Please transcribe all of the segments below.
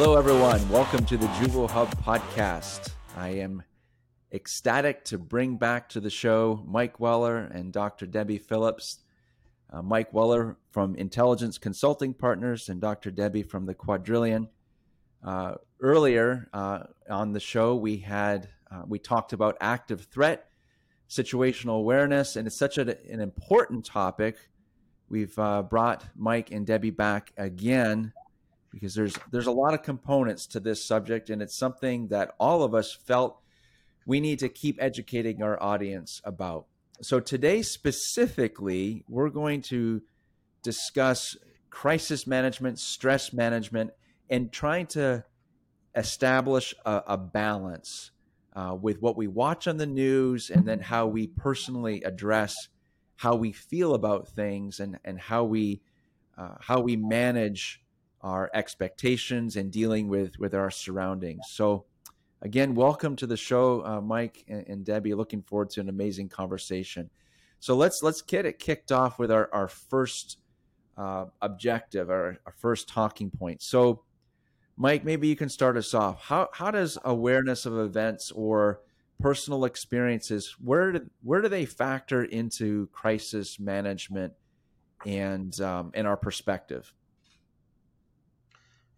Hello, everyone. Welcome to the Juvo Hub podcast. I am ecstatic to bring back to the show Mike Weller and Dr. Debbie Phillips. Uh, Mike Weller from Intelligence Consulting Partners and Dr. Debbie from the Quadrillion. Uh, earlier uh, on the show, we had uh, we talked about active threat, situational awareness, and it's such a, an important topic. We've uh, brought Mike and Debbie back again because there's there's a lot of components to this subject, and it's something that all of us felt we need to keep educating our audience about. So today specifically, we're going to discuss crisis management, stress management, and trying to establish a, a balance uh, with what we watch on the news and then how we personally address how we feel about things and, and how we uh, how we manage our expectations and dealing with with our surroundings. So again, welcome to the show, uh, Mike and, and, Debbie. Looking forward to an amazing conversation. So let's let's get it kicked off with our our first uh, objective, our, our first talking point. So Mike, maybe you can start us off. How how does awareness of events or personal experiences where do, where do they factor into crisis management and um, and our perspective?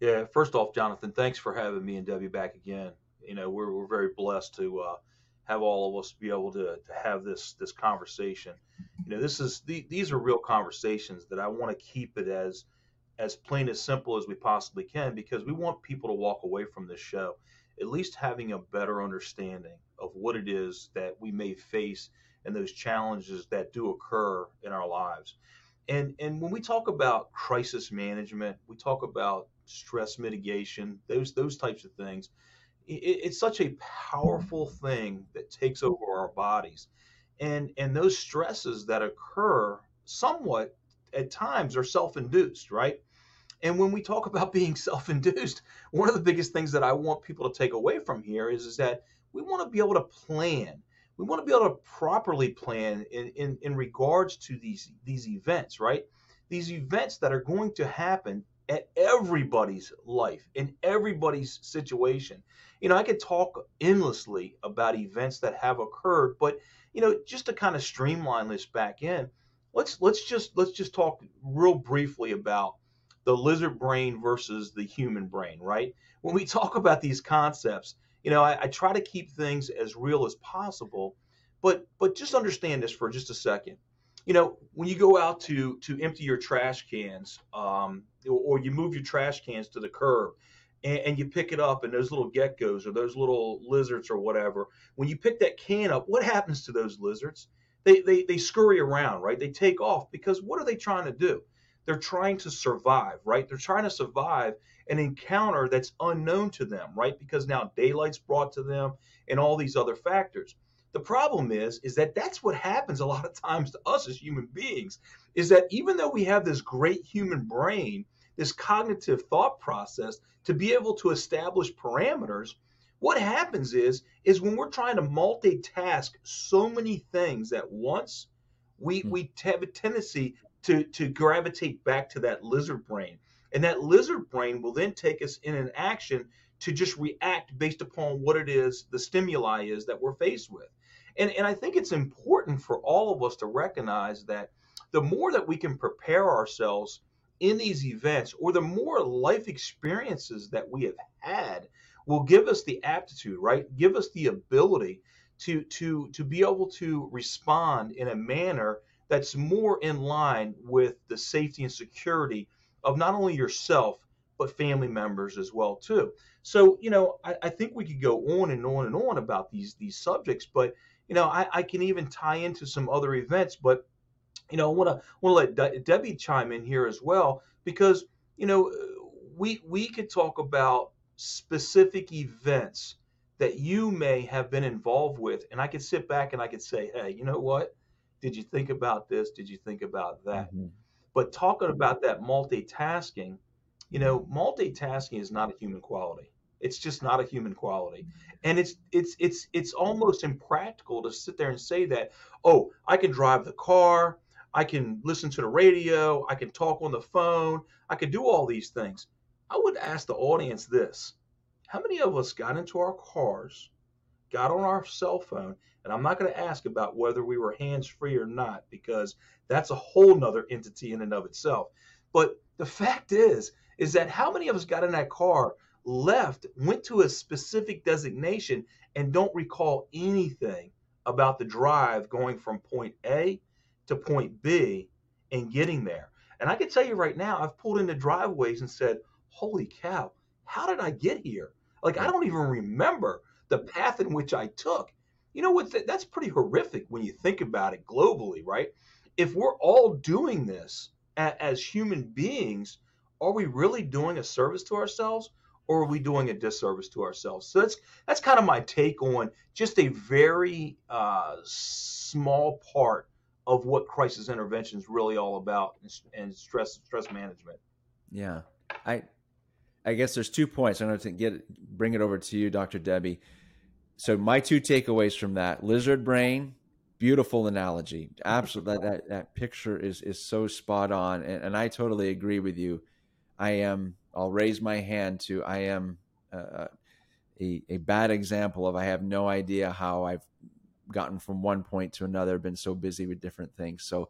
Yeah, first off, Jonathan, thanks for having me and Debbie back again. You know, we're we're very blessed to uh, have all of us be able to, to have this this conversation. You know, this is the, these are real conversations that I want to keep it as as plain as simple as we possibly can because we want people to walk away from this show at least having a better understanding of what it is that we may face and those challenges that do occur in our lives. And and when we talk about crisis management, we talk about stress mitigation, those those types of things. It, it's such a powerful thing that takes over our bodies, and and those stresses that occur somewhat at times are self-induced, right? And when we talk about being self-induced, one of the biggest things that I want people to take away from here is, is that we want to be able to plan. We want to be able to properly plan in, in, in regards to these these events, right? These events that are going to happen at everybody's life, in everybody's situation. You know, I could talk endlessly about events that have occurred, but you know, just to kind of streamline this back in, let's let's just let's just talk real briefly about the lizard brain versus the human brain, right? When we talk about these concepts, you know, I, I try to keep things as real as possible, but but just understand this for just a second. You know, when you go out to to empty your trash cans, um, or, or you move your trash cans to the curb, and, and, you pick it up, and those little geckos or those little lizards or whatever, when you pick that can up, what happens to those lizards? They, they, they scurry around, right? They take off because what are they trying to do? they're trying to survive, right? They're trying to survive an encounter that's unknown to them, right? Because now daylight's brought to them and all these other factors. The problem is is that that's what happens a lot of times to us as human beings is that even though we have this great human brain, this cognitive thought process to be able to establish parameters, what happens is is when we're trying to multitask so many things at once, we, hmm. we have a tendency to, to gravitate back to that lizard brain. And that lizard brain will then take us in an action to just react based upon what it is, the stimuli is that we're faced with. And, and I think it's important for all of us to recognize that the more that we can prepare ourselves in these events, or the more life experiences that we have had, will give us the aptitude, right? Give us the ability to to to be able to respond in a manner that's more in line with the safety and security of not only yourself but family members as well too. So you know, I, I think we could go on and on and on about these these subjects, but you know, I, I can even tie into some other events. But you know, I want to want to let De- Debbie chime in here as well because you know we we could talk about specific events that you may have been involved with, and I could sit back and I could say, hey, you know what? Did you think about this? Did you think about that? Mm-hmm. But talking about that multitasking, you know, multitasking is not a human quality. It's just not a human quality. And it's it's it's it's almost impractical to sit there and say that, "Oh, I can drive the car, I can listen to the radio, I can talk on the phone, I can do all these things." I would ask the audience this How many of us got into our cars, got on our cell phone, and I'm not going to ask about whether we were hands free or not, because that's a whole nother entity in and of itself. But the fact is, is that how many of us got in that car, left, went to a specific designation, and don't recall anything about the drive going from point A to point B and getting there? And I can tell you right now, I've pulled into driveways and said, holy cow, how did I get here? Like, I don't even remember the path in which I took. You know what? That's pretty horrific when you think about it globally, right? If we're all doing this as human beings, are we really doing a service to ourselves or are we doing a disservice to ourselves? So that's that's kind of my take on just a very uh, small part of what crisis intervention is really all about and stress stress management. Yeah, I I guess there's two points. I'm going to get bring it over to you, Dr. Debbie. So my two takeaways from that: lizard brain, beautiful analogy. Absolutely, that, that, that picture is is so spot on, and, and I totally agree with you. I am. I'll raise my hand to. I am. Uh, a, a bad example of I have no idea how I've gotten from one point to another, been so busy with different things. So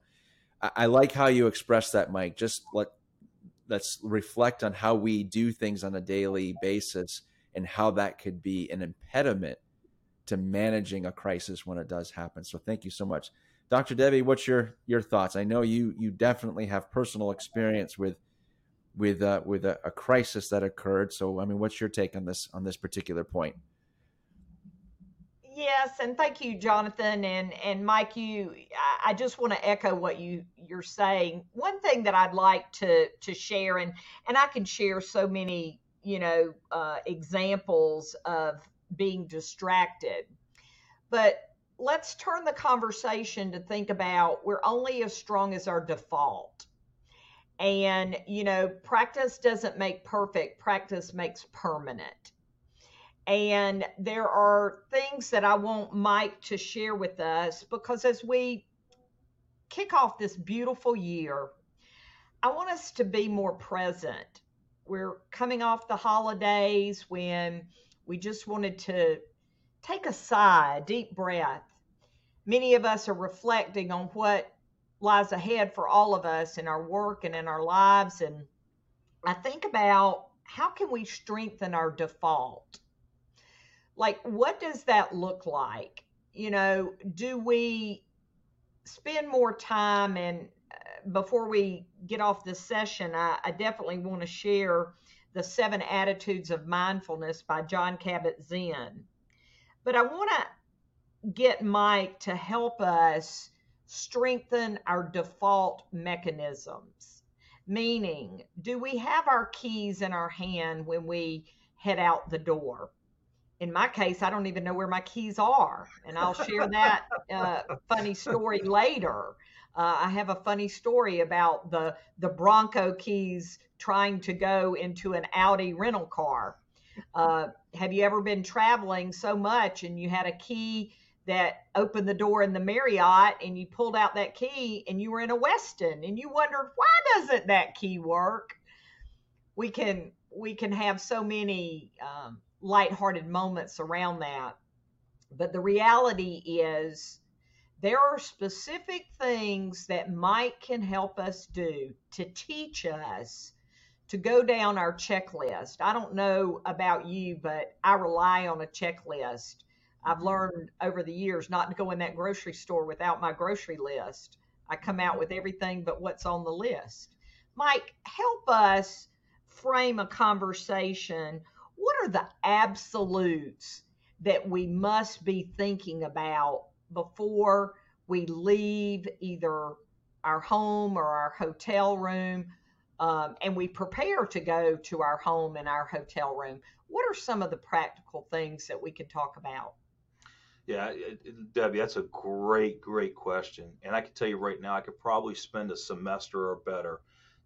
I, I like how you express that, Mike. Just let let's reflect on how we do things on a daily basis and how that could be an impediment to managing a crisis when it does happen. So thank you so much. Dr. Debbie, what's your your thoughts? I know you you definitely have personal experience with with uh, with a, a crisis that occurred. So I mean, what's your take on this on this particular point? Yes, and thank you, Jonathan and and Mike. You, I just want to echo what you you're saying. One thing that I'd like to to share, and and I can share so many, you know, uh, examples of being distracted, but let's turn the conversation to think about we're only as strong as our default. And, you know, practice doesn't make perfect, practice makes permanent. And there are things that I want Mike to share with us because as we kick off this beautiful year, I want us to be more present. We're coming off the holidays when we just wanted to take a sigh, a deep breath. Many of us are reflecting on what lies ahead for all of us in our work and in our lives. And I think about how can we strengthen our default? like what does that look like you know do we spend more time and uh, before we get off this session i, I definitely want to share the seven attitudes of mindfulness by jon kabat-zinn but i want to get mike to help us strengthen our default mechanisms meaning do we have our keys in our hand when we head out the door in my case, I don't even know where my keys are. And I'll share that uh, funny story later. Uh, I have a funny story about the, the Bronco keys trying to go into an Audi rental car. Uh, have you ever been traveling so much and you had a key that opened the door in the Marriott and you pulled out that key and you were in a Westin and you wondered why doesn't that key work? We can we can have so many um, lighthearted moments around that. But the reality is, there are specific things that Mike can help us do to teach us to go down our checklist. I don't know about you, but I rely on a checklist. I've learned over the years not to go in that grocery store without my grocery list. I come out with everything but what's on the list. Mike, help us frame a conversation what are the absolutes that we must be thinking about before we leave either our home or our hotel room um, and we prepare to go to our home and our hotel room? What are some of the practical things that we could talk about? Yeah, Debbie, that's a great, great question. And I can tell you right now, I could probably spend a semester or better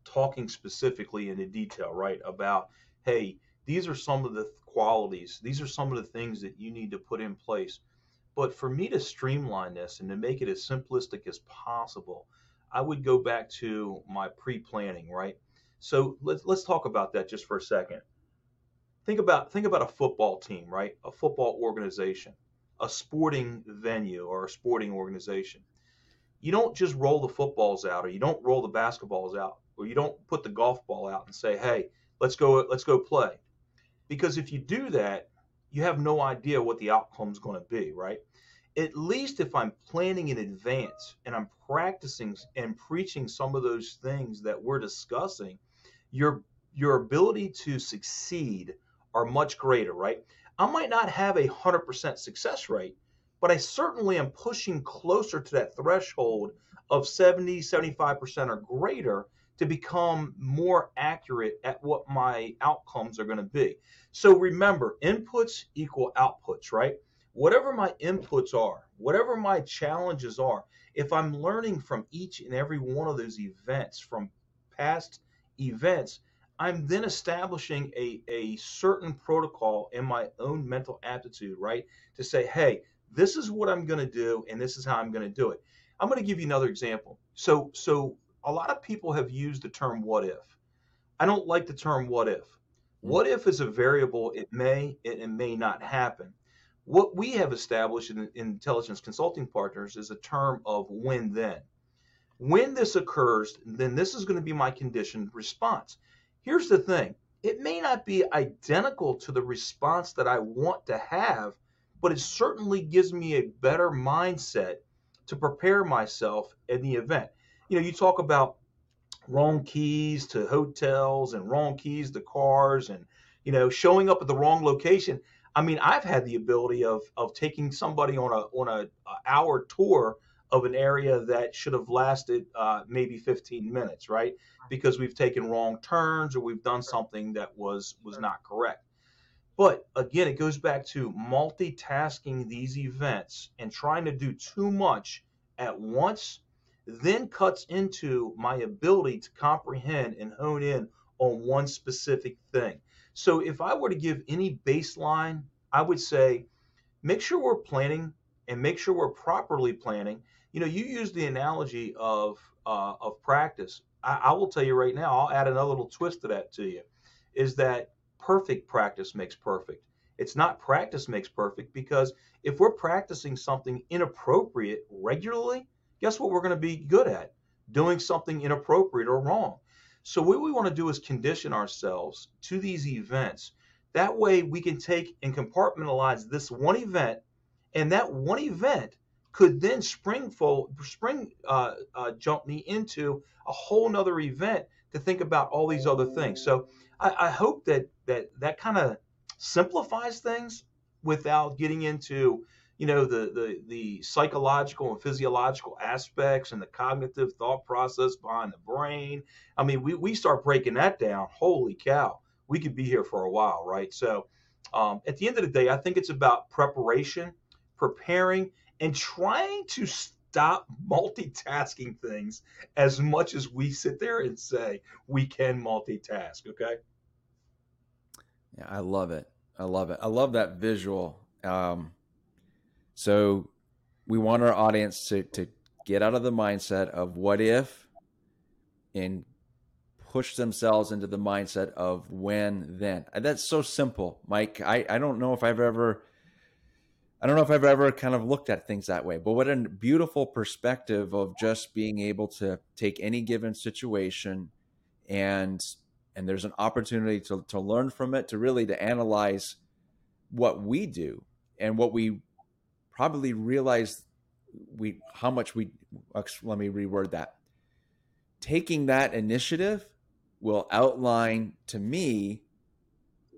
talking specifically in detail, right, about, hey, these are some of the qualities, these are some of the things that you need to put in place. But for me to streamline this and to make it as simplistic as possible, I would go back to my pre planning, right? So let's let's talk about that just for a second. Think about think about a football team, right? A football organization, a sporting venue or a sporting organization. You don't just roll the footballs out or you don't roll the basketballs out or you don't put the golf ball out and say, "Hey, let's go let's go play." Because if you do that, you have no idea what the outcome's going to be, right? At least if I'm planning in advance and I'm practicing and preaching some of those things that we're discussing, your your ability to succeed are much greater, right? I might not have a 100% success rate, but I certainly am pushing closer to that threshold of 70, 75% or greater to become more accurate at what my outcomes are going to be. So remember, inputs equal outputs, right? Whatever my inputs are, whatever my challenges are, if I'm learning from each and every one of those events, from past events, I'm then establishing a, a certain protocol in my own mental aptitude, right? To say, hey, this is what I'm going to do, and this is how I'm going to do it. I'm going to give you another example. So, so a lot of people have used the term what if. I don't like the term what if. Hmm. What if is a variable, it may, it, it may not happen. What we have established in, in intelligence consulting partners is a term of when then. When this occurs, then this is going to be my conditioned response. Here's the thing it may not be identical to the response that I want to have, but it certainly gives me a better mindset to prepare myself in the event you know, you talk about wrong keys to hotels and wrong keys to cars and, you know, showing up at the wrong location. I mean, I've had the ability of of taking somebody on a on a, a hour tour of an area that should have lasted uh, maybe 15 minutes, right? Because we've taken wrong turns or we've done something that was was not correct. But again, it goes back to multitasking these events and trying to do too much at once then cuts into my ability to comprehend and hone in on one specific thing. So if I were to give any baseline, I would say make sure we're planning and make sure we're properly planning. You know, you use the analogy of uh, of practice. I, I will tell you right now. I'll add another little twist to that to you. Is that perfect practice makes perfect. It's not practice makes perfect because if we're practicing something inappropriate regularly, guess what we're going to be good at? Doing something inappropriate or wrong. So, what we want to do is condition ourselves to these events. That way, we can take and compartmentalize this one event, and that one event could then spring, spring uh, uh, jump me into a whole nother event to think about all these other things. So, I, I hope that that that kind of simplifies things without getting into you know the the the psychological and physiological aspects and the cognitive thought process behind the brain. I mean we, we start breaking that down. Holy cow. We could be here for a while right? So um, at the end of the day i think it's about preparation preparing and trying to stop multitasking things as much as we sit there and say we can multitask okay yeah i love it i love it i love that visual um, so we want our audience to, to get out of the mindset of what if and push themselves into the mindset of when then. That's so simple, Mike. I, I don't know if I've ever I don't know if I've ever kind of looked at things that way, but what a beautiful perspective of just being able to take any given situation and and there's an opportunity to, to learn from it, to really to analyze what we do and what we probably realize we how much we let me reword that. Taking that initiative will outline to me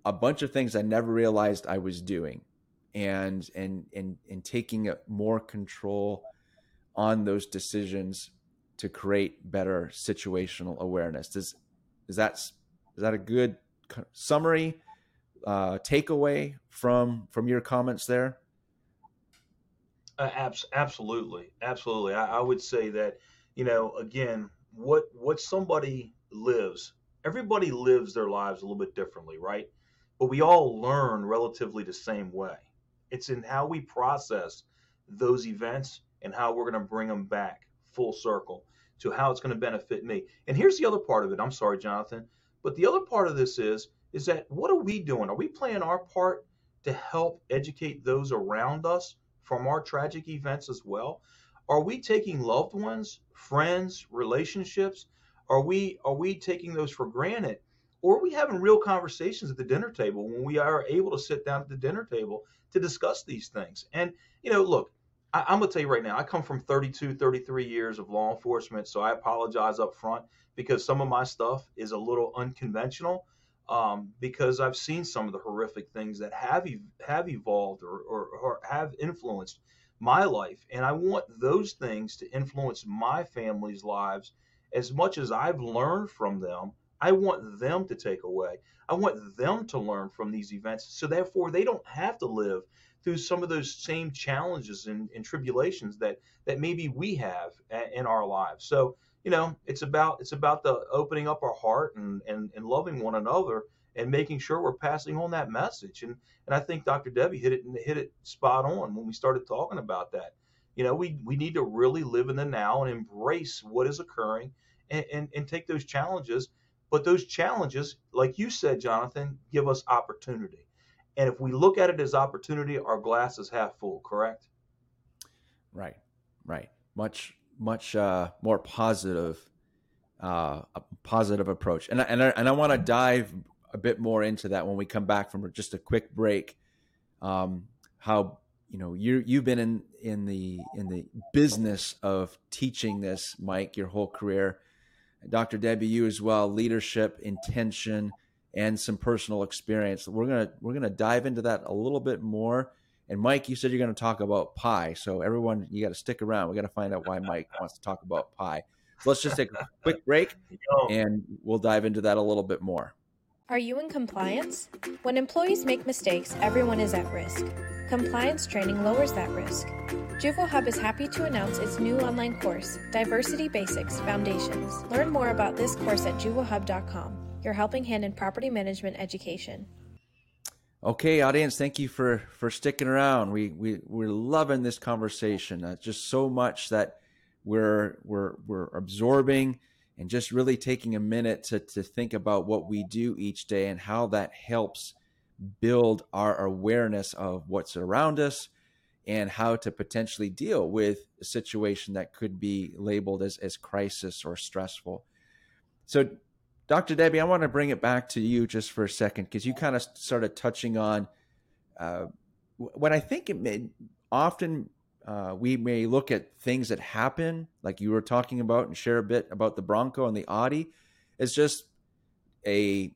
a bunch of things i never realized i was doing and and and and taking more control on those decisions to create better situational awareness is is that is that a good summary uh, takeaway from from your comments there uh, abs- absolutely, absolutely. I, I would say that you know again, what what somebody lives, everybody lives their lives a little bit differently, right? But we all learn relatively the same way. It's in how we process those events and how we're going to bring them back full circle. to how it's going to benefit me. And here's the other part of it. I'm sorry, Jonathan, but the other part of this is is that what are we doing? Are we playing our part to help educate those around us from our tragic events as well? Are we taking loved ones, friends, relationships? Are we are we taking those for granted? Or are we having real conversations at the dinner table when we are able to sit down at the dinner table to discuss these things? And you know, look, I, am gonna tell you right now, I come from 32, 33 years of law enforcement, so I apologize up front because some of my stuff is a little unconventional. Um, because I've seen some of the horrific things that have have evolved or, or, or have influenced my life, and I want those things to influence my family's lives as much as I've learned from them. I want them to take away. I want them to learn from these events, so therefore they don't have to live through some of those same challenges and, and tribulations that that maybe we have in our lives. So you know, it's about it's about the opening up our heart and, and, and loving one another and making sure we're passing on that message. And and I think Dr. Debbie hit it hit it spot on when we started talking about that. You know, we we need to really live in the now and embrace what is occurring and, and, and take those challenges. But those challenges, like you said, Jonathan, give us opportunity. And if we look at it as opportunity, our glass is half full, correct? Right, right. Much, much uh, more positive, uh, positive approach. And, and I, and I want to dive a bit more into that when we come back from just a quick break. Um, how you know you you've been in in the in the business of teaching this, Mike, your whole career. Dr. Debbie, you as well. Leadership, intention, and some personal experience. We're gonna we're gonna dive into that a little bit more. And Mike, you said you're going to talk about pie, so everyone, you got to stick around. We got to find out why Mike wants to talk about pie. So let's just take a quick break, and we'll dive into that a little bit more. Are you in compliance? When employees make mistakes, everyone is at risk. Compliance training lowers that risk. Juvo Hub is happy to announce its new online course, Diversity Basics Foundations. Learn more about this course at juvohub.com your helping hand in property management education. Okay, audience, thank you for for sticking around. We we we're loving this conversation. Uh, just so much that we're we're we're absorbing and just really taking a minute to to think about what we do each day and how that helps build our awareness of what's around us and how to potentially deal with a situation that could be labeled as as crisis or stressful. So Dr. Debbie, I want to bring it back to you just for a second because you kind of started touching on uh, what I think it may often uh, we may look at things that happen, like you were talking about, and share a bit about the Bronco and the Audi, as just a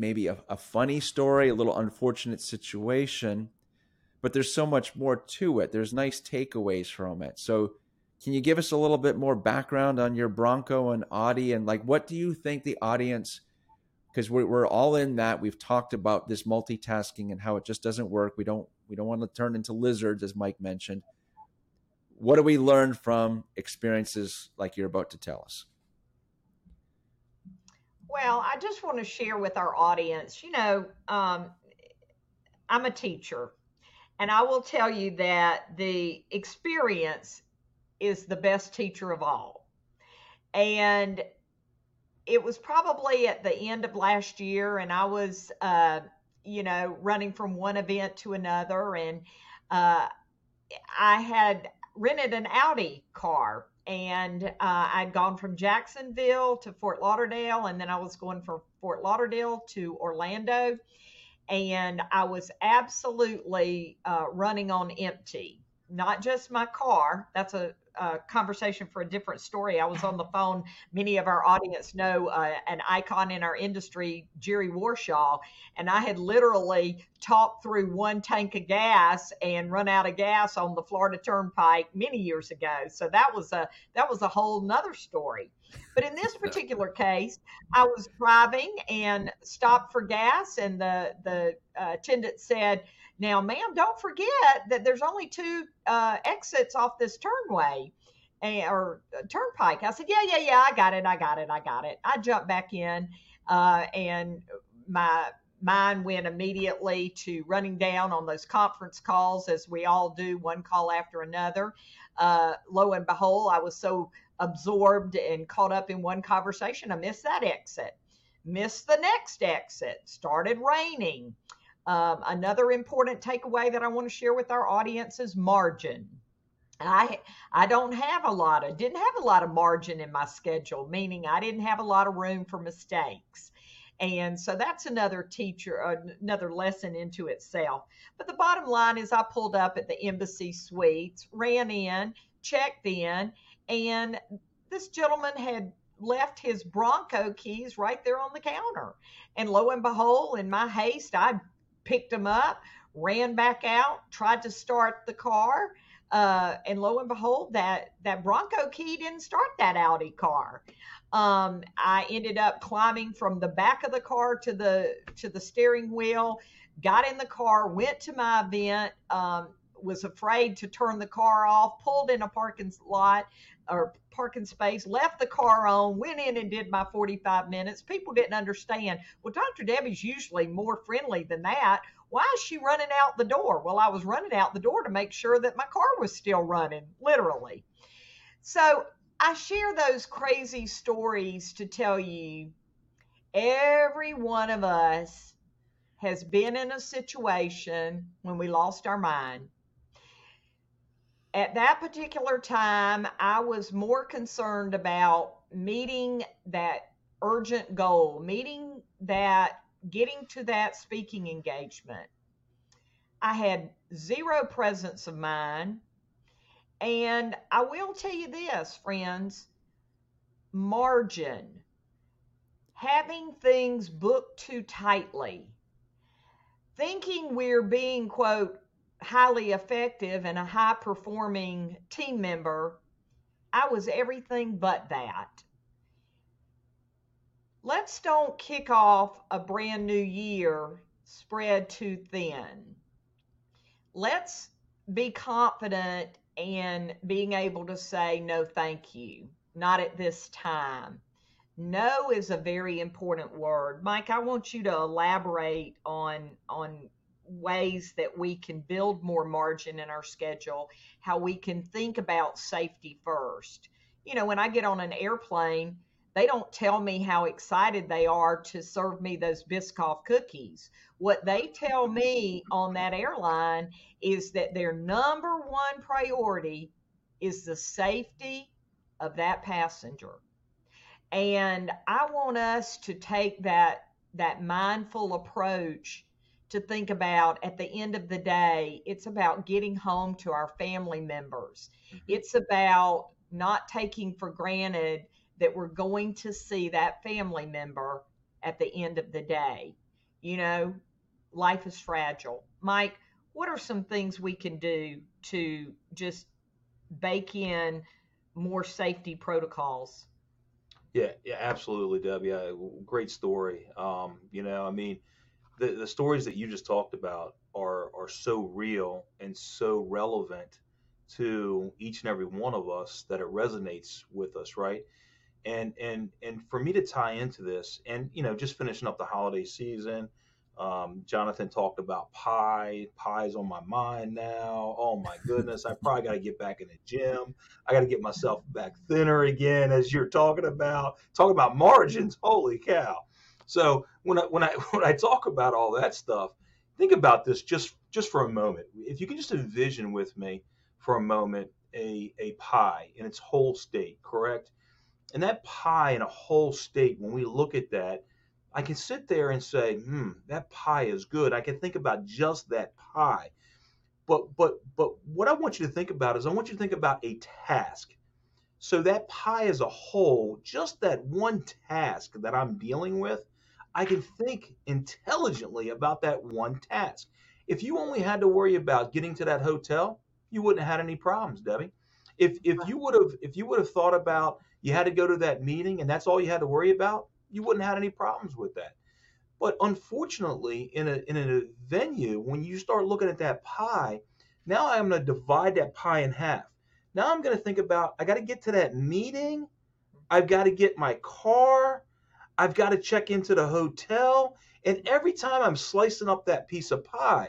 maybe a, a funny story, a little unfortunate situation, but there's so much more to it. There's nice takeaways from it. So can you give us a little bit more background on your Bronco and Audi? And like what do you think the audience because we're, we're all in that. We've talked about this multitasking and how it just doesn't work. We don't we don't want to turn into lizards as mike mentioned. What do we learn from experiences like you're about to tell us well i just want to share with our audience you know um, i'm a teacher and i will tell you that the experience is the best teacher of all. And it was probably at the end of last year, and I was, uh, you know, running from one event to another, and uh, I had rented an Audi car, and uh, I'd gone from Jacksonville to Fort Lauderdale, and then I was going from Fort Lauderdale to Orlando, and I was absolutely uh, running on empty. Not just my car. That's a uh, conversation for a different story. I was on the phone. Many of our audience know uh, an icon in our industry, Jerry Warshaw, and I had literally talked through one tank of gas and run out of gas on the Florida Turnpike many years ago. So that was a that was a whole nother story. But in this particular case, I was driving and stopped for gas, and the the uh, attendant said now, ma'am, don't forget that there's only two uh, exits off this turnway and, or uh, turnpike. I said, yeah, yeah, yeah, I got it, I got it, I got it. I jumped back in, uh, and my mind went immediately to running down on those conference calls, as we all do, one call after another. Uh, lo and behold, I was so absorbed and caught up in one conversation, I missed that exit, missed the next exit, started raining. Um, another important takeaway that I want to share with our audience is margin. I I don't have a lot of didn't have a lot of margin in my schedule, meaning I didn't have a lot of room for mistakes. And so that's another teacher, uh, another lesson into itself. But the bottom line is, I pulled up at the embassy suites, ran in, checked in, and this gentleman had left his Bronco keys right there on the counter. And lo and behold, in my haste, I picked them up, ran back out, tried to start the car. Uh, and lo and behold, that that Bronco key didn't start that Audi car. Um, I ended up climbing from the back of the car to the to the steering wheel, got in the car, went to my event, um, was afraid to turn the car off, pulled in a parking lot or parking space, left the car on, went in and did my 45 minutes. People didn't understand. Well, Dr. Debbie's usually more friendly than that. Why is she running out the door? Well, I was running out the door to make sure that my car was still running, literally. So I share those crazy stories to tell you every one of us has been in a situation when we lost our mind. At that particular time, I was more concerned about meeting that urgent goal, meeting that getting to that speaking engagement, I had zero presence of mind. And I will tell you this, friends margin, having things booked too tightly, thinking we're being, quote, highly effective and a high performing team member, I was everything but that let's don't kick off a brand new year spread too thin. Let's be confident in being able to say no thank you, not at this time. No is a very important word. Mike, I want you to elaborate on on ways that we can build more margin in our schedule, how we can think about safety first. You know, when I get on an airplane, they don't tell me how excited they are to serve me those Biscoff cookies. What they tell me on that airline is that their number one priority is the safety of that passenger. And I want us to take that that mindful approach to think about at the end of the day, it's about getting home to our family members. Mm-hmm. It's about not taking for granted that we're going to see that family member at the end of the day. You know, life is fragile. Mike, what are some things we can do to just bake in more safety protocols? Yeah, yeah, absolutely, Debbie. great story. Um, you know, I mean, the the stories that you just talked about are are so real and so relevant to each and every one of us that it resonates with us, right? and and and for me to tie into this and you know just finishing up the holiday season um, jonathan talked about pie pie's on my mind now. Oh my goodness i probably got to get back in the gym. I got to get myself back thinner again as you're talking about. Talk about margins holy cow so when I, when I when i talk about all that stuff think about this just just for a moment if you can just envision with me for a moment a a pie in its whole state correct and that pie in a whole state, when we look at that, I can sit there and say, hmm, that pie is good. I can think about just that pie. But but but what I want you to think about is I want you to think about a task. So that pie as a whole, just that one task that I'm dealing with, I can think intelligently about that one task. If you only had to worry about getting to that hotel, you wouldn't have had any problems, Debbie. If if you would have if you would have thought about you had to go to that meeting and that's all you had to worry about, you wouldn't have had any problems with that. But unfortunately, in a in a venue, when you start looking at that pie, now I'm going to divide that pie in half. Now I'm going to think about I got to get to that meeting. I've got to get my car. I've got to check into the hotel. And every time I'm slicing up that piece of pie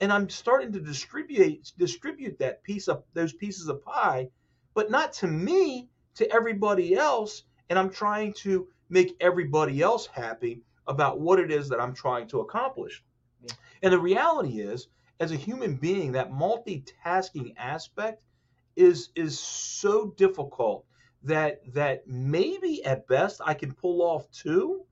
and I'm starting to distribute distribute that piece of those pieces of pie, but not to me, to everybody else, and I'm trying to make everybody else happy about what it is that I'm trying to accomplish. Yeah. And the reality is, as a human being, that multitasking aspect is is so difficult that that maybe at best I can pull off two,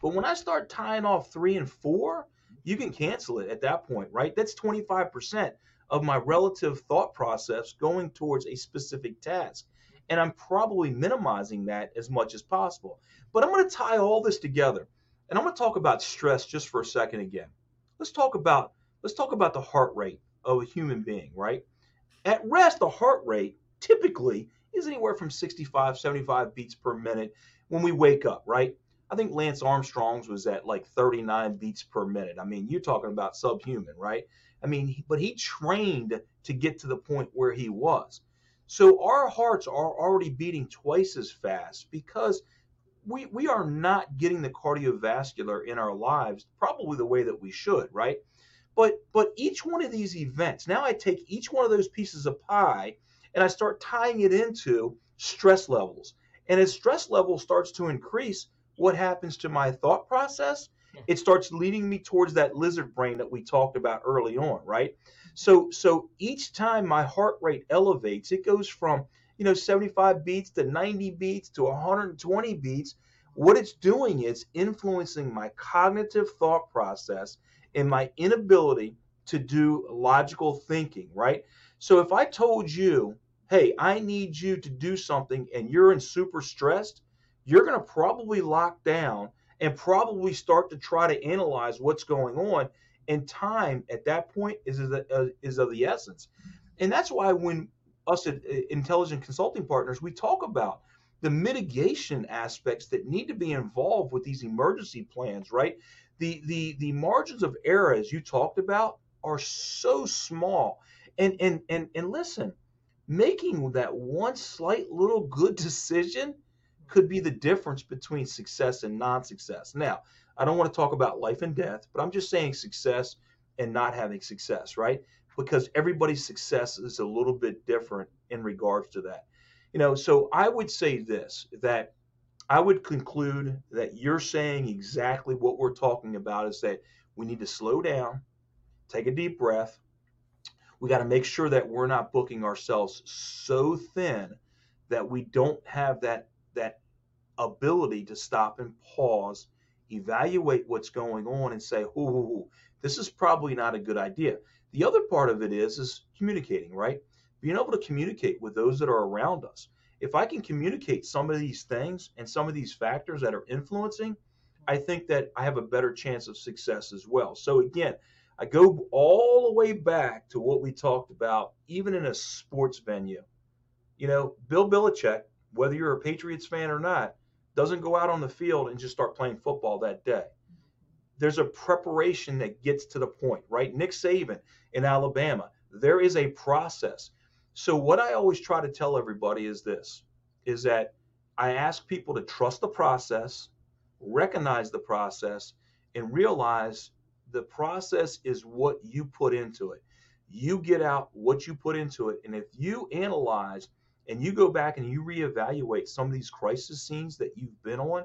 but when I start tying off three and four, you can cancel it at that point, right? That's 25% of my relative thought process going towards a specific task. And I'm probably minimizing that as much as possible. But I'm going to tie all this together. And I'm going to talk about stress just for a second again. Let's talk about let's talk about the heart rate of a human being, right? At rest, the heart rate typically is anywhere from 65, 75 beats per minute when we wake up, right? I think Lance Armstrong's was at like 39 beats per minute. I mean, you're talking about subhuman, right? I mean, but he trained to get to the point where he was. So our hearts are already beating twice as fast because we we are not getting the cardiovascular in our lives probably the way that we should, right? But but each one of these events, now I take each one of those pieces of pie and I start tying it into stress levels. And as stress level starts to increase, what happens to my thought process? It starts leading me towards that lizard brain that we talked about early on, right? So so each time my heart rate elevates, it goes from you know 75 beats to 90 beats to 120 beats. What it's doing is influencing my cognitive thought process and my inability to do logical thinking, right? So if I told you, hey, I need you to do something and you're in super stressed, you're going to probably lock down and probably start to try to analyze what's going on. And time at that point is uh, is of the essence. And that's why when us at uh, intelligent consulting partners, we talk about the mitigation aspects that need to be involved with these emergency plans, right? The the the margins of error as you talked about are so small. And and and and listen, making that one slight little good decision could be the difference between success and non-success. Now, I don't want to talk about life and death, but I'm just saying success and not having success, right? Because everybody's success is a little bit different in regards to that. You know, so I would say this that I would conclude that you're saying exactly what we're talking about is that we need to slow down, take a deep breath. We got to make sure that we're not booking ourselves so thin that we don't have that that ability to stop and pause, evaluate what's going on, and say, "Ooh, this is probably not a good idea." The other part of it is is communicating, right? Being able to communicate with those that are around us. If I can communicate some of these things and some of these factors that are influencing, I think that I have a better chance of success as well. So again, I go all the way back to what we talked about, even in a sports venue. You know, Bill Belichick, whether you're a Patriots fan or not, doesn't go out on the field and just start playing football that day. There's a preparation that gets to the point, right? Nick Saban in Alabama, there is a process. So what I always try to tell everybody is this is that I ask people to trust the process, recognize the process, and realize the process is what you put into it. You get out what you put into it. And if you analyze and you go back and you reevaluate some of these crisis scenes that you've been on,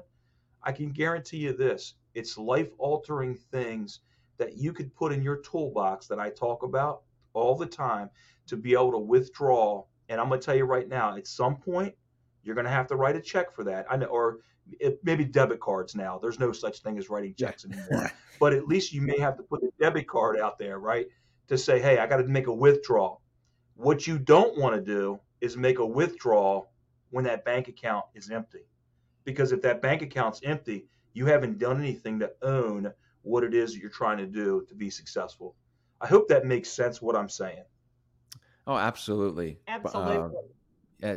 I can guarantee you this it's life altering things that you could put in your toolbox that I talk about all the time to be able to withdraw. And I'm going to tell you right now, at some point, you're going to have to write a check for that. I know, or it, maybe debit cards now. There's no such thing as writing checks anymore. but at least you may have to put a debit card out there, right? To say, hey, I got to make a withdrawal. What you don't want to do is make a withdrawal when that bank account is empty. Because if that bank account's empty, you haven't done anything to own what it is that you're trying to do to be successful. I hope that makes sense what I'm saying. Oh, absolutely. Absolutely. Uh,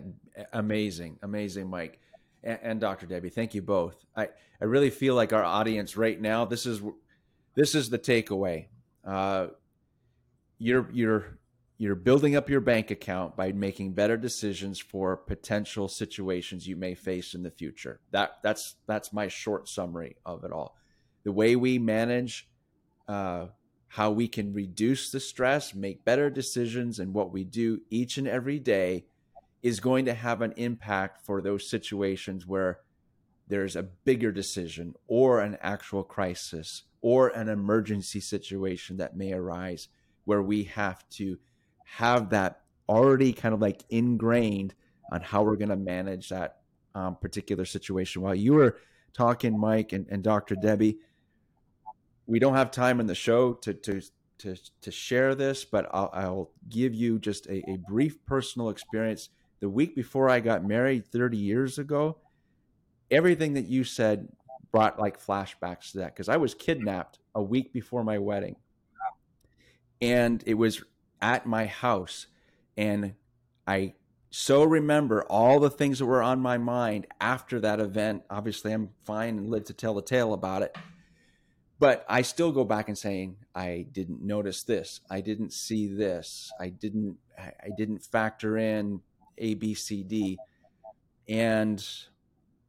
amazing, amazing, Mike and, and, Dr. Debbie. Thank you both. I, I really feel like our audience right now, this is this is the takeaway. Uh, you're you're you're building up your bank account by making better decisions for potential situations you may face in the future. That that's that's my short summary of it all. the way we manage uh, how we can reduce the stress, make better decisions, and what we do each and every day is going to have an impact for those situations where there's a bigger decision or an actual crisis or an emergency situation that may arise where we have to have that already kind of like ingrained on how we're going to manage that um, particular situation. While you were talking, Mike and, and Dr. Debbie, we don't have time in the show to to to, to share this, but I'll, I'll give you just a, a brief personal experience. The week before I got married 30 years ago, everything that you said brought like flashbacks to that because I was kidnapped a week before my wedding. And it was at my house. And I so remember all the things that were on my mind after that event. Obviously, I'm fine and live to tell the tale about it. But I still go back and saying, I didn't notice this. I didn't see this. I didn't I didn't factor in A, B, C, D. And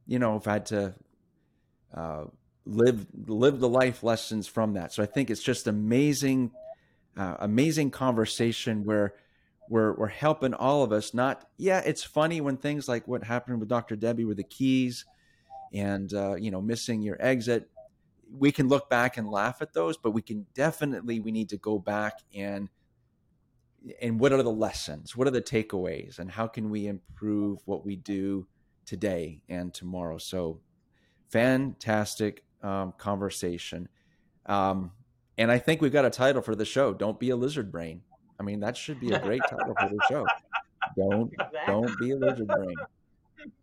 you know, if I've had to uh, live live the life lessons from that. So I think it's just amazing, uh, amazing conversation where we're we're helping all of us. Not yeah, it's funny when things like what happened with Dr. Debbie with the keys, and uh, you know missing your exit. We can look back and laugh at those, but we can definitely we need to go back and and what are the lessons? What are the takeaways? And how can we improve what we do today and tomorrow. So fantastic um, conversation. Um, and I think we've got a title for the show. Don't be a lizard brain. I mean, that should be a great title for the show. Don't don't be a lizard brain.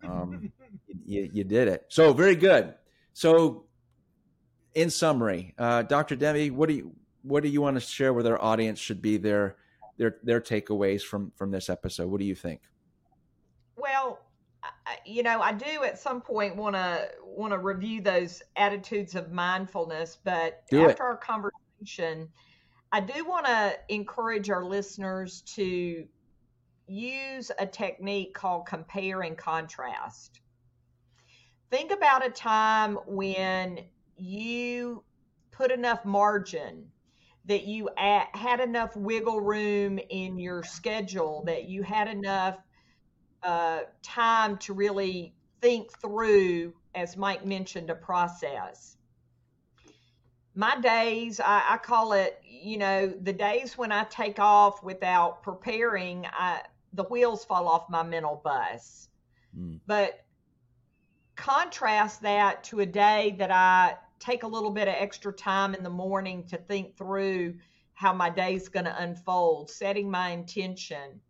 Um, you, you did it. So very good. So, in summary, uh, Dr. Debbie, what do you what do you want to share with our audience? Should be their their their takeaways from from this episode. What do you think? Well, you know, I do at some point want to want to review those attitudes of mindfulness, but do after it. our conversation, I do want to encourage our listeners to use a technique called compare and contrast. Think about a time when you put enough margin that you had enough wiggle room in your schedule that you had enough uh, time to really think through, as Mike mentioned, a process. My days, I, I call it, you know, the days when I take off without preparing, I, the wheels fall off my mental bus. Mm. But contrast that to a day that I take a little bit of extra time in the morning to think through how my day's going to unfold, setting my intention.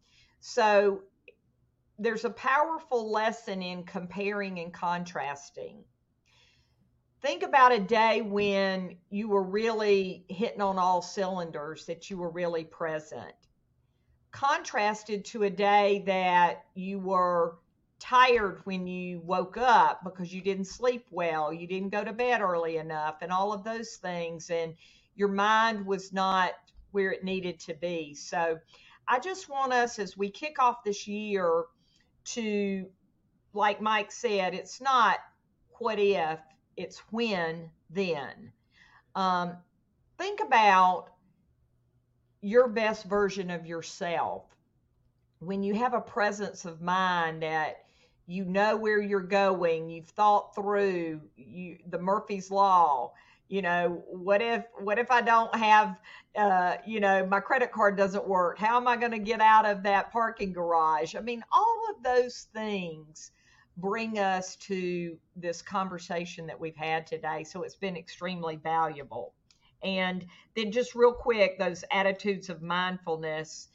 So there's a powerful lesson in comparing and contrasting. Think about a day when you were really hitting on all cylinders, that you were really present. Contrasted to a day that you were tired when you woke up because you didn't sleep well, you didn't go to bed early enough, and all of those things, and your mind was not where it needed to be. So, I just want us as we kick off this year to, like Mike said, it's not what if, it's when then. Um, think about your best version of yourself. When you have a presence of mind that you know where you're going, you've thought through you, the Murphy's Law, you know what if what if i don't have uh, you know my credit card doesn't work? How am i going to get out of that parking garage? I mean all of those things bring us to this conversation that we've had today so it's been extremely valuable. And then just real quick those attitudes of mindfulness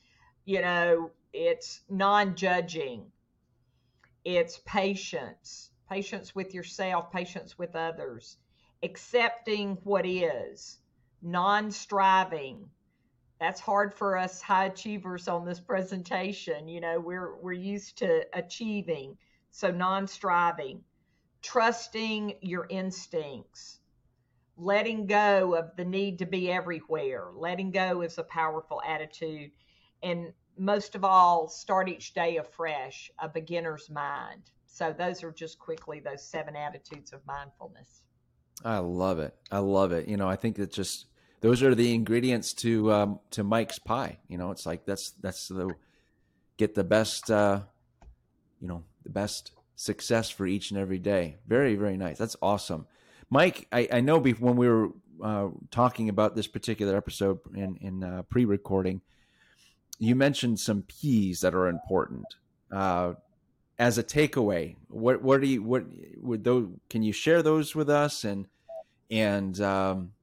you know it's non-judging it's patience patience with yourself patience with others accepting what is, non striving. That's hard for us high achievers on this presentation. You know, we're we're used to achieving, so non-striving, trusting your instincts, letting go of the need to be everywhere. Letting go is a powerful attitude, and most of all, start each day afresh, a beginner's mind. So those are just quickly those seven attitudes of mindfulness. I love it. I love it. You know, I think that just those are the ingredients to um, to Mike's pie. You know, it's like that's that's the get the best. Uh, you know, the best success for each and every day. Very very nice. That's awesome, Mike. I, I know when we were uh, talking about this particular episode in in uh, pre recording, you mentioned some P's that are important. Uh, as a takeaway, what what do you what would those? Can you share those with us and and um,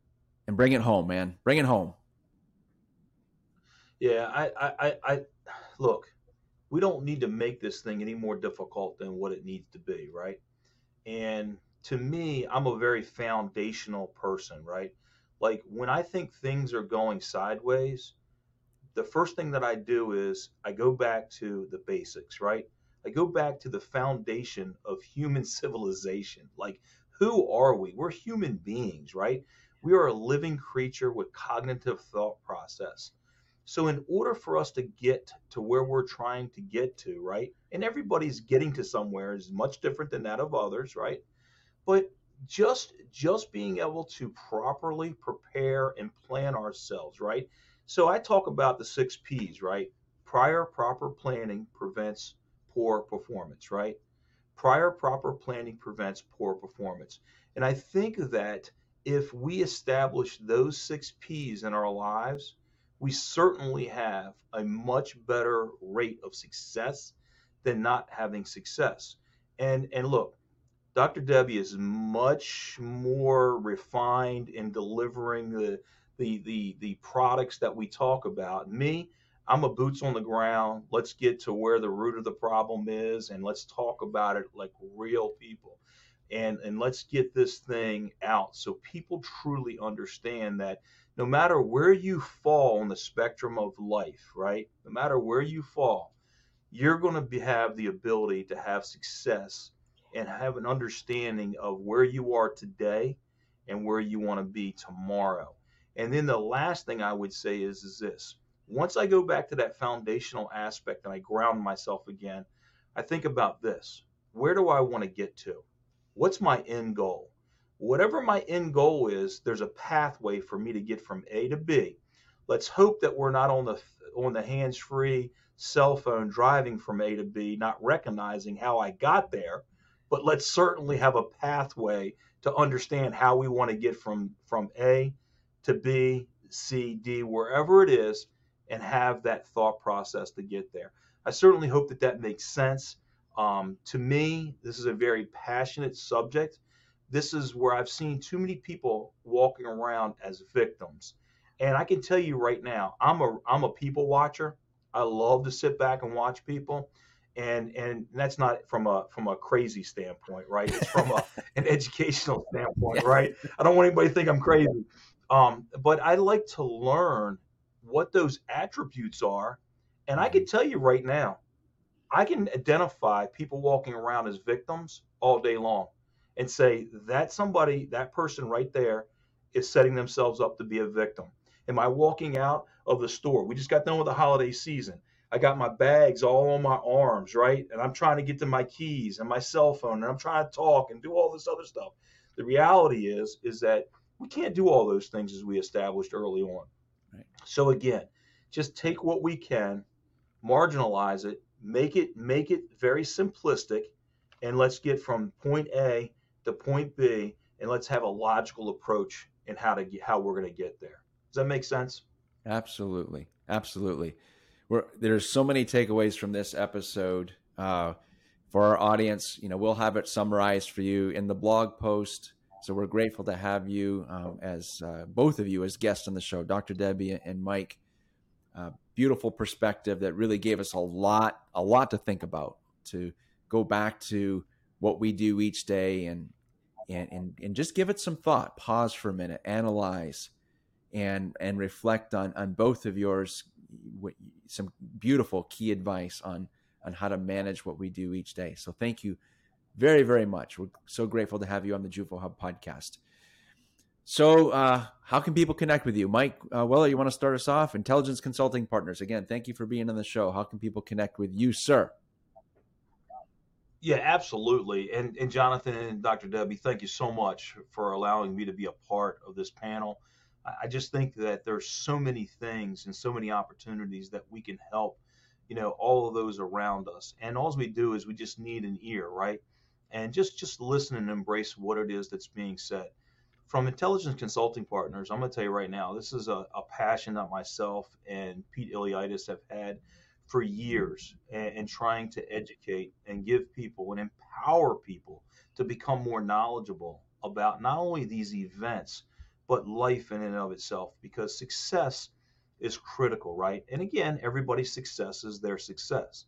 and bring it home, man? Bring it home. Yeah, I I, I, I look. We don't need to make this thing any more difficult than what it needs to be, right? And to me, I'm a very foundational person, right? Like when I think things are going sideways, the first thing that I do is I go back to the basics, right? I go back to the foundation of human civilization. Like, who are we? We're human beings, right? We are a living creature with cognitive thought process. So, in order for us to get to where we're trying to get to, right? And everybody's getting to somewhere is much different than that of others, right? But just just being able to properly prepare and plan ourselves, right? So I talk about the six P's, right? Prior proper planning prevents poor performance, right? Prior proper planning prevents poor performance. And I think that if we establish those six P's in our lives, we certainly have a much better rate of success than not having success. And and look, Dr. Debbie is much more refined in delivering the the the the products that we talk about. Me, I'm a boots on the ground. Let's get to where the root of the problem is and let's talk about it like real people. And and let's get this thing out so people truly understand that no matter where you fall on the spectrum of life, right? No matter where you fall, you're going to be, have the ability to have success and have an understanding of where you are today and where you want to be tomorrow. And then the last thing I would say is is this once I go back to that foundational aspect and I ground myself again, I think about this. Where do I want to get to? What's my end goal? Whatever my end goal is, there's a pathway for me to get from A to B. Let's hope that we're not on the on the hands-free cell phone driving from A to B, not recognizing how I got there, but let's certainly have a pathway to understand how we want to get from from A to B, C, D, wherever it is, and have that thought process to get there. I certainly hope that that makes sense. Um, to me, this is a very passionate subject. This is where I've seen too many people walking around as victims. And I can tell you right now, I'm a I'm a people watcher. I love to sit back and watch people. And and that's not from a from a crazy standpoint, right? It's from a, an educational standpoint, right? I don't want anybody to think I'm crazy. Um, but I like to learn what those attributes are. And I can mm-hmm. tell you right now, I can identify people walking around as victims all day long and say that somebody, that person right there is setting themselves up to be a victim. Am I walking out of the store? We just got done with the holiday season. I got my bags all on my arms, right? And I'm trying to get to my keys and my cell phone and I'm trying to talk and do all this other stuff. The reality is is that we can't do all those things as we established early on. Right. So again, just take what we can, marginalize it, make it make it very simplistic, and let's get from point A to point B, and let's have a logical approach in how to get, how we're going to get there. Does that make sense? Absolutely, absolutely. We're, there's so many takeaways from this episode. Uh, for our audience, you know, we'll have it summarized for you in the blog post so we're grateful to have you um, as uh, both of you as guests on the show, Dr. Debbie and Mike. Uh, beautiful perspective that really gave us a lot, a lot to think about. To go back to what we do each day and and and, and just give it some thought. Pause for a minute, analyze, and and reflect on on both of yours. What, Some beautiful key advice on on how to manage what we do each day. So thank you very, very much. We're so grateful to have you on the Juvo Hub podcast. So, uh, how can people connect with you, Mike? Uh, Weller, you want to start us off? Intelligence Consulting Partners. Again, thank you for being on the show. How can people connect with you, sir? Yeah, absolutely. And and Jonathan and Dr. Debbie, thank you so much for allowing me to be a part of this panel. I just think that there's so many things and so many opportunities that we can help, you know, all of those around us. And all we do is we just need an ear, right? And just just listen and embrace what it is that's being said. From Intelligence Consulting Partners, I'm going to tell you right now, this is a, a passion that myself and Pete Iliadis have had for years and, and trying to educate and give people and empower people to become more knowledgeable about not only these events but life in and of itself because success is critical right and again everybody's success is their success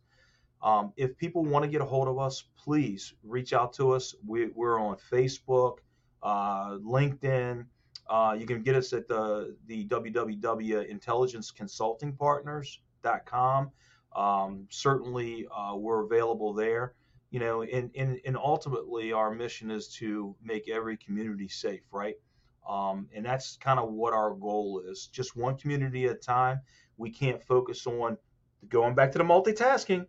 um, if people want to get a hold of us please reach out to us we, are on facebook uh, linkedin uh, you can get us at the the www.intelligenceconsultingpartners.com um, certainly, uh, we're available there. You know, and, and, and ultimately, our mission is to make every community safe, right? Um, and that's kind of what our goal is. Just one community at a time. We can't focus on going back to the multitasking.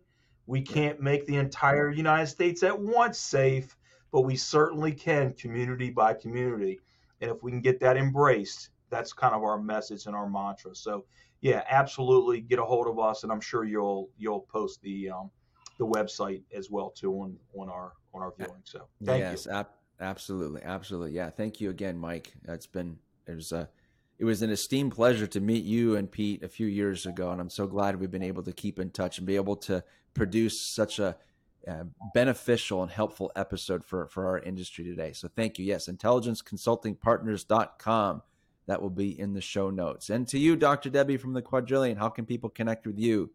We can't make the entire United States at once safe, but we certainly can community by community. And if we can get that embraced, that's kind of our message and our mantra. So yeah, absolutely get a hold of us, and I'm sure you'll you'll post the um, the website as well too on on our on our viewing. So thank yes, you. Ab- absolutely, absolutely. Yeah, thank you again, Mike. It's been it was a it was an esteemed pleasure to meet you and Pete a few years ago, and I'm so glad we've been able to keep in touch and be able to produce such a uh, beneficial and helpful episode for for our industry today. So thank you. Yes, intelligenceconsultingpartners.com that will be in the show notes. And to you, Dr. Debbie from the Quadrillion, how can people connect with you?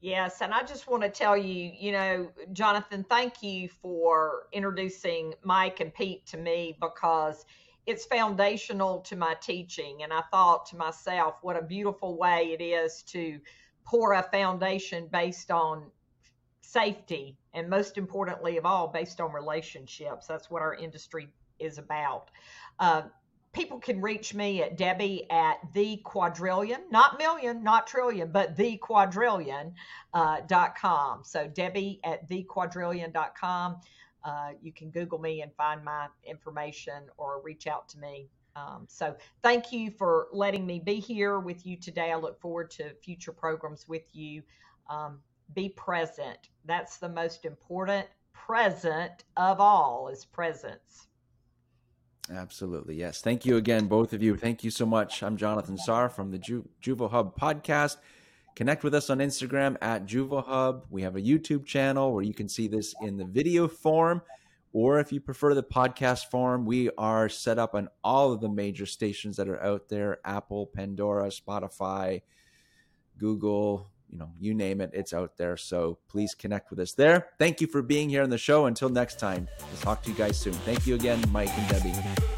Yes, and I just want to tell you, you know, Jonathan, thank you for introducing Mike and Pete to me because it's foundational to my teaching. And I thought to myself, what a beautiful way it is to pour a foundation based on safety and most importantly of all based on relationships that's what our industry is about uh, people can reach me at Debbie at the quadrillion, not million, not trillion, but the quadrillion uh, dot com. So Debbie at the quadrillion dot com. Uh, you can Google me and find my information or reach out to me. Um, so thank you for letting me be here with you today. I look forward to future programs with you. Um, be present. That's the most important present of all is presence. Absolutely. Yes. Thank you again, both of you. Thank you so much. I'm Jonathan Sarr from the Ju- Juvo Hub podcast. Connect with us on Instagram at Juvo Hub. We have a YouTube channel where you can see this in the video form, or if you prefer the podcast form, we are set up on all of the major stations that are out there Apple, Pandora, Spotify, Google, you know, you name it, it's out there. So please connect with us there. Thank you for being here on the show. Until next time, we'll talk to you guys soon. Thank you again, Mike and Debbie.